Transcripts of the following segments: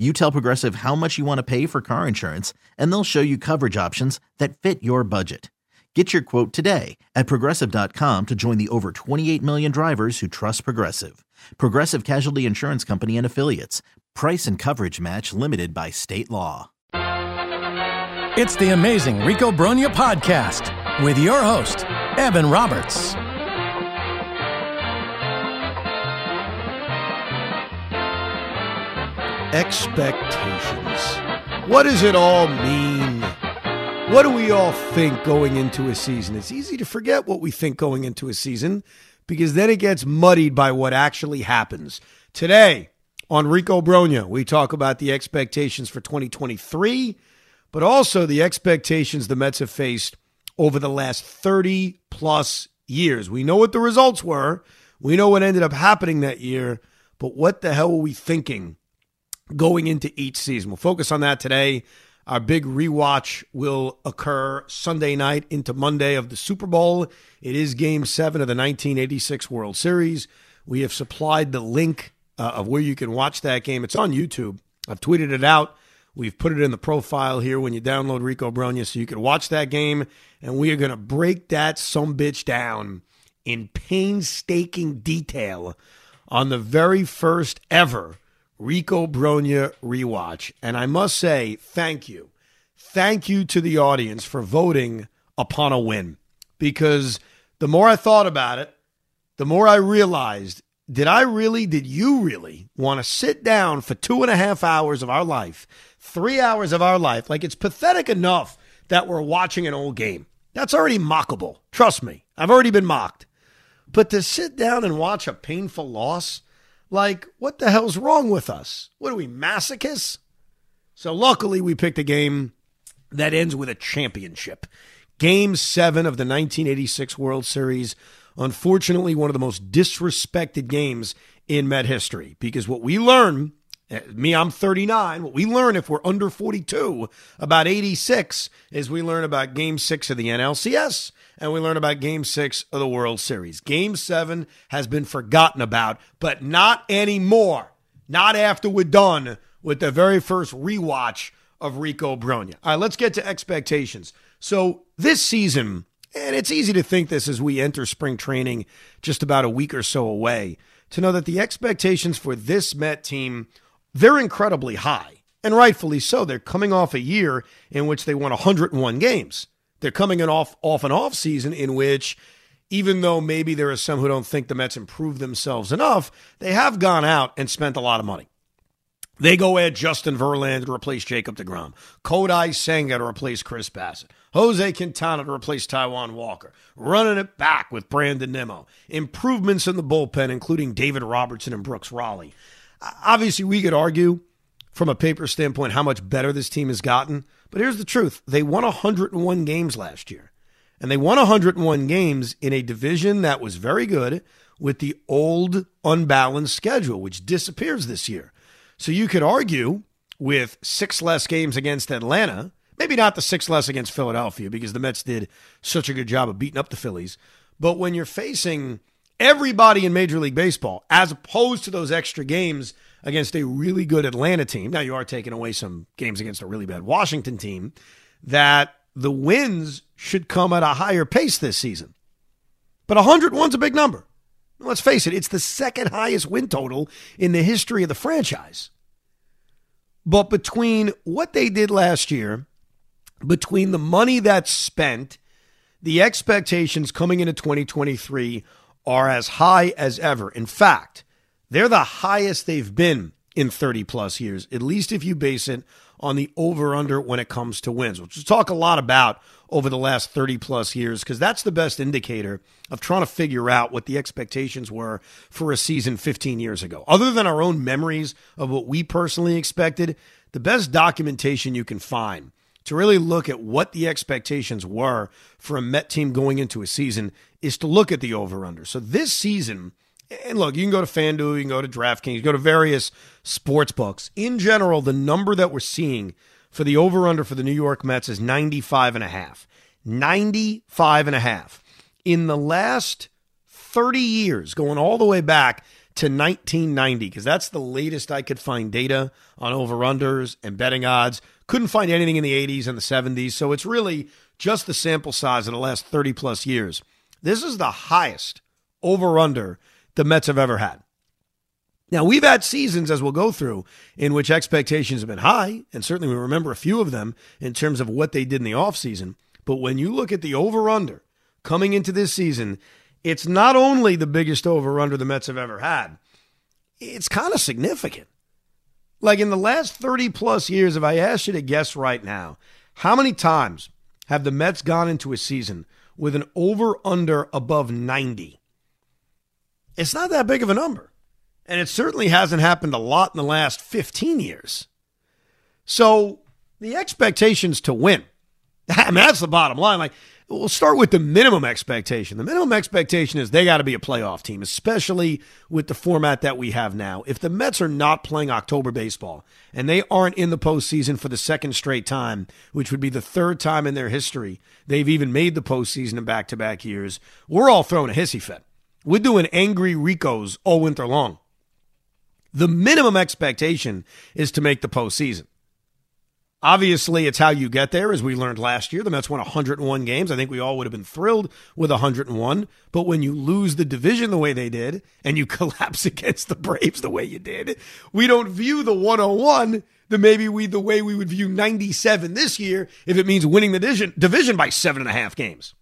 you tell Progressive how much you want to pay for car insurance, and they'll show you coverage options that fit your budget. Get your quote today at progressive.com to join the over 28 million drivers who trust Progressive. Progressive Casualty Insurance Company and Affiliates. Price and coverage match limited by state law. It's the amazing Rico Brogna podcast with your host, Evan Roberts. Expectations. What does it all mean? What do we all think going into a season? It's easy to forget what we think going into a season because then it gets muddied by what actually happens. Today on Rico Brogna, we talk about the expectations for 2023, but also the expectations the Mets have faced over the last 30 plus years. We know what the results were, we know what ended up happening that year, but what the hell were we thinking going into each season. We'll focus on that today. Our big rewatch will occur Sunday night into Monday of the Super Bowl. It is game seven of the 1986 World Series. We have supplied the link uh, of where you can watch that game. It's on YouTube. I've tweeted it out. We've put it in the profile here when you download Rico Brogna so you can watch that game. And we are going to break that some bitch down in painstaking detail on the very first ever Rico Brogna rewatch. And I must say, thank you. Thank you to the audience for voting upon a win. Because the more I thought about it, the more I realized did I really, did you really want to sit down for two and a half hours of our life, three hours of our life? Like it's pathetic enough that we're watching an old game. That's already mockable. Trust me, I've already been mocked. But to sit down and watch a painful loss, like, what the hell's wrong with us? What are we, masochists? So, luckily, we picked a game that ends with a championship. Game seven of the 1986 World Series. Unfortunately, one of the most disrespected games in Met history because what we learn Uh, me, I'm 39. What we learn if we're under 42 about 86 is we learn about game six of the NLCS and we learn about game six of the World Series. Game seven has been forgotten about, but not anymore. Not after we're done with the very first rewatch of Rico Brogna. All right, let's get to expectations. So this season, and it's easy to think this as we enter spring training just about a week or so away, to know that the expectations for this Met team they're incredibly high, and rightfully so. They're coming off a year in which they won 101 games. They're coming in off off an off season in which, even though maybe there are some who don't think the Mets improved themselves enough, they have gone out and spent a lot of money. They go add Justin Verlander to replace Jacob DeGrom, Kodai Senga to replace Chris Bassitt, Jose Quintana to replace Taijuan Walker, running it back with Brandon Nimmo, improvements in the bullpen, including David Robertson and Brooks Raley. Obviously, we could argue from a paper standpoint how much better this team has gotten. But here's the truth they won 101 games last year. And they won 101 games in a division that was very good with the old unbalanced schedule, which disappears this year. So you could argue with six less games against Atlanta, maybe not the six less against Philadelphia because the Mets did such a good job of beating up the Phillies. But when you're facing everybody in Major League Baseball, as opposed to those extra games against a really good Atlanta team. Now, you are taking away some games against a really bad Washington team, that the wins should come at a higher pace this season. But 101's a big number. Let's face it, it's the second highest win total in the history of the franchise. But between what they did last year, between the money that's spent, the expectations coming into 2023 are as high as ever. In fact, they're the highest they've been in 30 plus years, at least if you base it on the over under when it comes to wins, which we'll talk a lot about over the last 30 plus years, because that's the best indicator of trying to figure out what the expectations were for a season 15 years ago. Other than our own memories of what we personally expected, the best documentation you can find to really look at what the expectations were for a Met team going into a season is to look at the over under. So this season, and look, you can go to FanDuel, you can go to DraftKings, you go to various sports books. In general, the number that we're seeing for the over under for the New York Mets is 95 and a half. 95 and a half. In the last 30 years, going all the way back to 1990, because that's the latest I could find data on over unders and betting odds. Couldn't find anything in the 80s and the 70s. So it's really just the sample size of the last 30 plus years. This is the highest over under the Mets have ever had. Now, we've had seasons, as we'll go through, in which expectations have been high, and certainly we remember a few of them in terms of what they did in the offseason. But when you look at the over under coming into this season, it's not only the biggest over under the Mets have ever had, it's kind of significant. Like in the last 30 plus years, if I asked you to guess right now, how many times have the Mets gone into a season with an over under above 90? It's not that big of a number. And it certainly hasn't happened a lot in the last 15 years. So the expectations to win, I mean, that's the bottom line. Like, we'll start with the minimum expectation. The minimum expectation is they got to be a playoff team, especially with the format that we have now. If the Mets are not playing October baseball and they aren't in the postseason for the second straight time, which would be the third time in their history they've even made the postseason in back to back years, we're all throwing a hissy fit. We're doing angry Ricos all winter long. The minimum expectation is to make the postseason. Obviously, it's how you get there, as we learned last year. The Mets won 101 games. I think we all would have been thrilled with 101. But when you lose the division the way they did, and you collapse against the Braves the way you did, we don't view the 101 the maybe we the way we would view 97 this year if it means winning the division division by seven and a half games.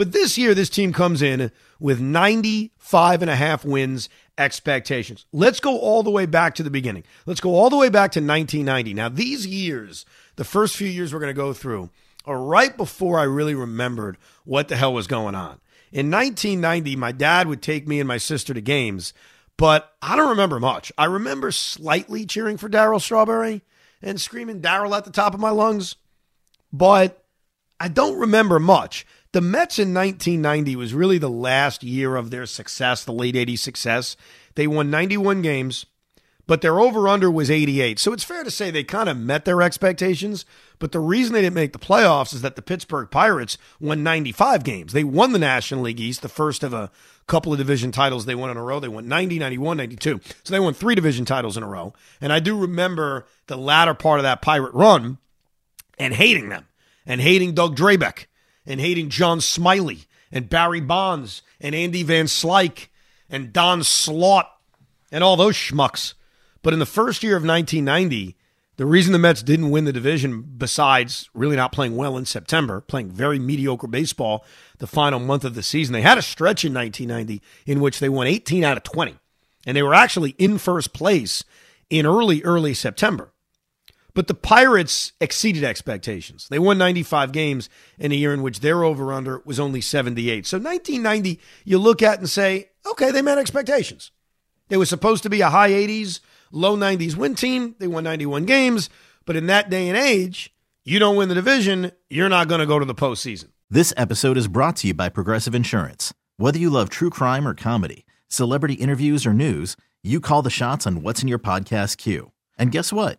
But this year, this team comes in with 95 and a half wins expectations. Let's go all the way back to the beginning. Let's go all the way back to 1990. Now, these years, the first few years we're going to go through, are right before I really remembered what the hell was going on. In 1990, my dad would take me and my sister to games, but I don't remember much. I remember slightly cheering for Darryl Strawberry and screaming Darryl at the top of my lungs, but I don't remember much. The Mets in 1990 was really the last year of their success, the late 80s success. They won 91 games, but their over under was 88. So it's fair to say they kind of met their expectations. But the reason they didn't make the playoffs is that the Pittsburgh Pirates won 95 games. They won the National League East, the first of a couple of division titles they won in a row. They won 90, 91, 92. So they won three division titles in a row. And I do remember the latter part of that Pirate run and hating them and hating Doug Drabek and hating John Smiley and Barry Bonds and Andy Van Slyke and Don Slaught and all those schmucks. But in the first year of 1990, the reason the Mets didn't win the division, besides really not playing well in September, playing very mediocre baseball the final month of the season, they had a stretch in 1990 in which they won 18 out of 20. And they were actually in first place in early, early September. But the Pirates exceeded expectations. They won 95 games in a year in which their over under was only 78. So 1990, you look at and say, okay, they met expectations. They were supposed to be a high 80s, low 90s win team. They won 91 games. But in that day and age, you don't win the division, you're not going to go to the postseason. This episode is brought to you by Progressive Insurance. Whether you love true crime or comedy, celebrity interviews or news, you call the shots on what's in your podcast queue. And guess what?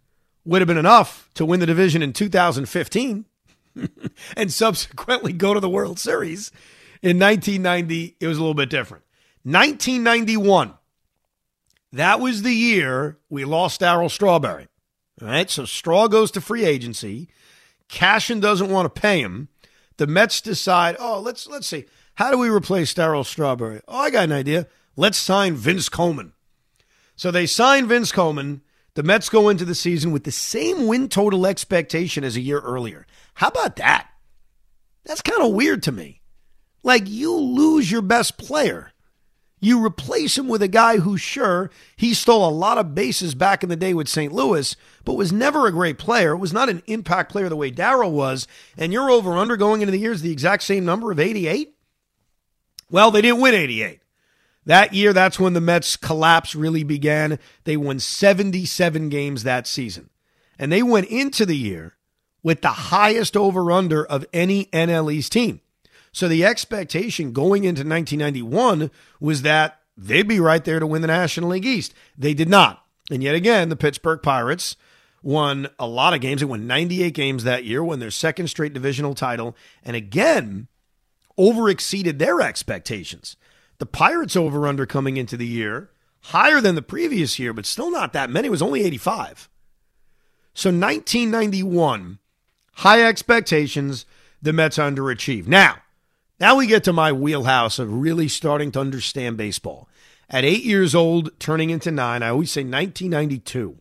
would have been enough to win the division in 2015 and subsequently go to the World Series, in 1990, it was a little bit different. 1991, that was the year we lost Darryl Strawberry. All right, so Straw goes to free agency. Cashen doesn't want to pay him. The Mets decide, oh, let's let's see, how do we replace Darryl Strawberry? Oh, I got an idea. Let's sign Vince Coleman. So they sign Vince Coleman. The Mets go into the season with the same win total expectation as a year earlier. How about that? That's kind of weird to me. Like you lose your best player. You replace him with a guy who, sure, he stole a lot of bases back in the day with St. Louis, but was never a great player, was not an impact player the way Darryl was, and you're over under going into the years the exact same number of 88? Well, they didn't win 88. That year, that's when the Mets' collapse really began. They won 77 games that season. And they went into the year with the highest over under of any NL East team. So the expectation going into 1991 was that they'd be right there to win the National League East. They did not. And yet again, the Pittsburgh Pirates won a lot of games. They won 98 games that year, won their second straight divisional title, and again, over exceeded their expectations. The Pirates over under coming into the year, higher than the previous year, but still not that many. It was only 85. So 1991, high expectations, the Mets underachieved. Now, now we get to my wheelhouse of really starting to understand baseball. At eight years old, turning into nine, I always say 1992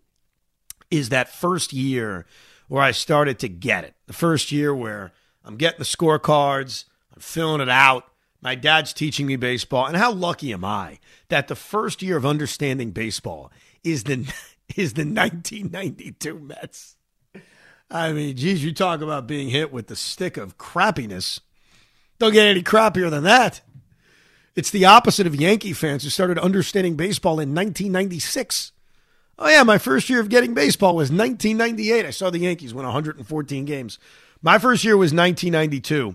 is that first year where I started to get it. The first year where I'm getting the scorecards, I'm filling it out. My dad's teaching me baseball. And how lucky am I that the first year of understanding baseball is the is the 1992 Mets. I mean, geez, you talk about being hit with the stick of crappiness. Don't get any crappier than that. It's the opposite of Yankee fans who started understanding baseball in 1996. Oh, yeah, my first year of getting baseball was 1998. I saw the Yankees win 114 games. My first year was 1992.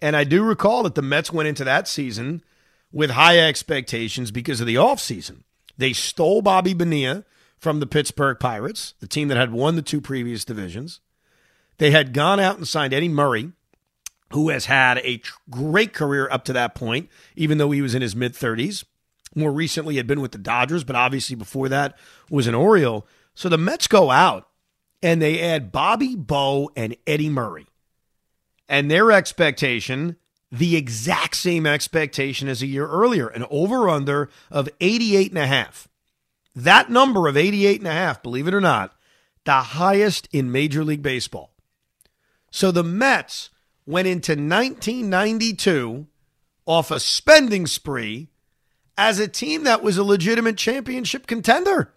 And I do recall that the Mets went into that season with high expectations because of the offseason. They stole Bobby Bonilla from the Pittsburgh Pirates, the team that had won the two previous divisions. They had gone out and signed Eddie Murray, who has had a great career up to that point, even though he was in his mid 30s. More recently, had been with the Dodgers, but obviously before that was an Oriole. So the Mets go out and they add Bobby Bo and Eddie Murray. And their expectation, the exact same expectation as a year earlier, an over under of 88 and a half. That number of 88 and a half, believe it or not, the highest in Major League Baseball. So the Mets went into 1992 off a spending spree as a team that was a legitimate championship contender.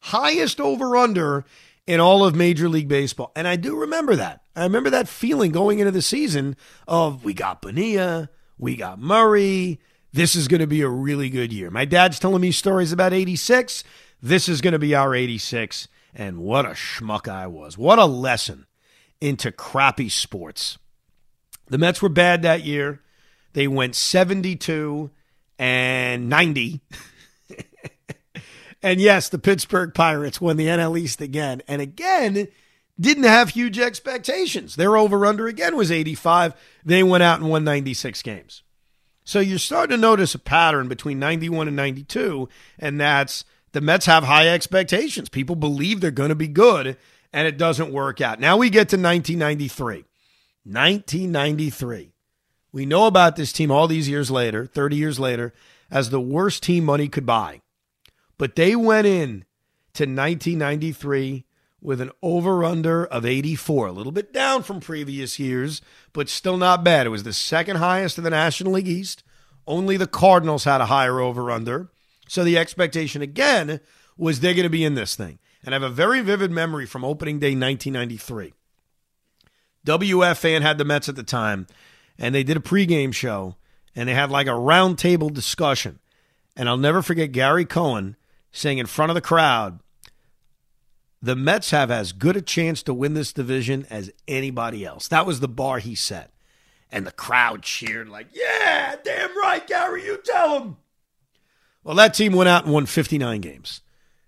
Highest over under in all of Major League Baseball. And I do remember that. I remember that feeling going into the season of we got Bonilla, we got Murray. This is going to be a really good year. My dad's telling me stories about 86. This is going to be our 86. And what a schmuck I was. What a lesson into crappy sports. The Mets were bad that year. They went 72 and 90. and yes, the Pittsburgh Pirates won the NL East again. And again, didn't have huge expectations. Their over under again was 85. They went out and won 96 games. So you're starting to notice a pattern between 91 and 92, and that's the Mets have high expectations. People believe they're going to be good, and it doesn't work out. Now we get to 1993. 1993. We know about this team all these years later, 30 years later, as the worst team money could buy. But they went in to 1993 with an over under of 84, a little bit down from previous years, but still not bad. It was the second highest in the National League East. Only the Cardinals had a higher over under. So the expectation again was they're going to be in this thing. And I have a very vivid memory from opening day 1993. WFAN had the Mets at the time, and they did a pregame show, and they had like a roundtable discussion. And I'll never forget Gary Cohen saying in front of the crowd, the Mets have as good a chance to win this division as anybody else. That was the bar he set. And the crowd cheered, like, yeah, damn right, Gary, you tell him. Well, that team went out and won 59 games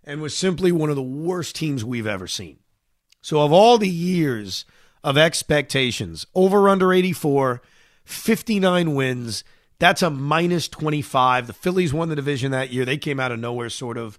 and was simply one of the worst teams we've ever seen. So, of all the years of expectations, over under 84, 59 wins, that's a minus 25. The Phillies won the division that year. They came out of nowhere, sort of.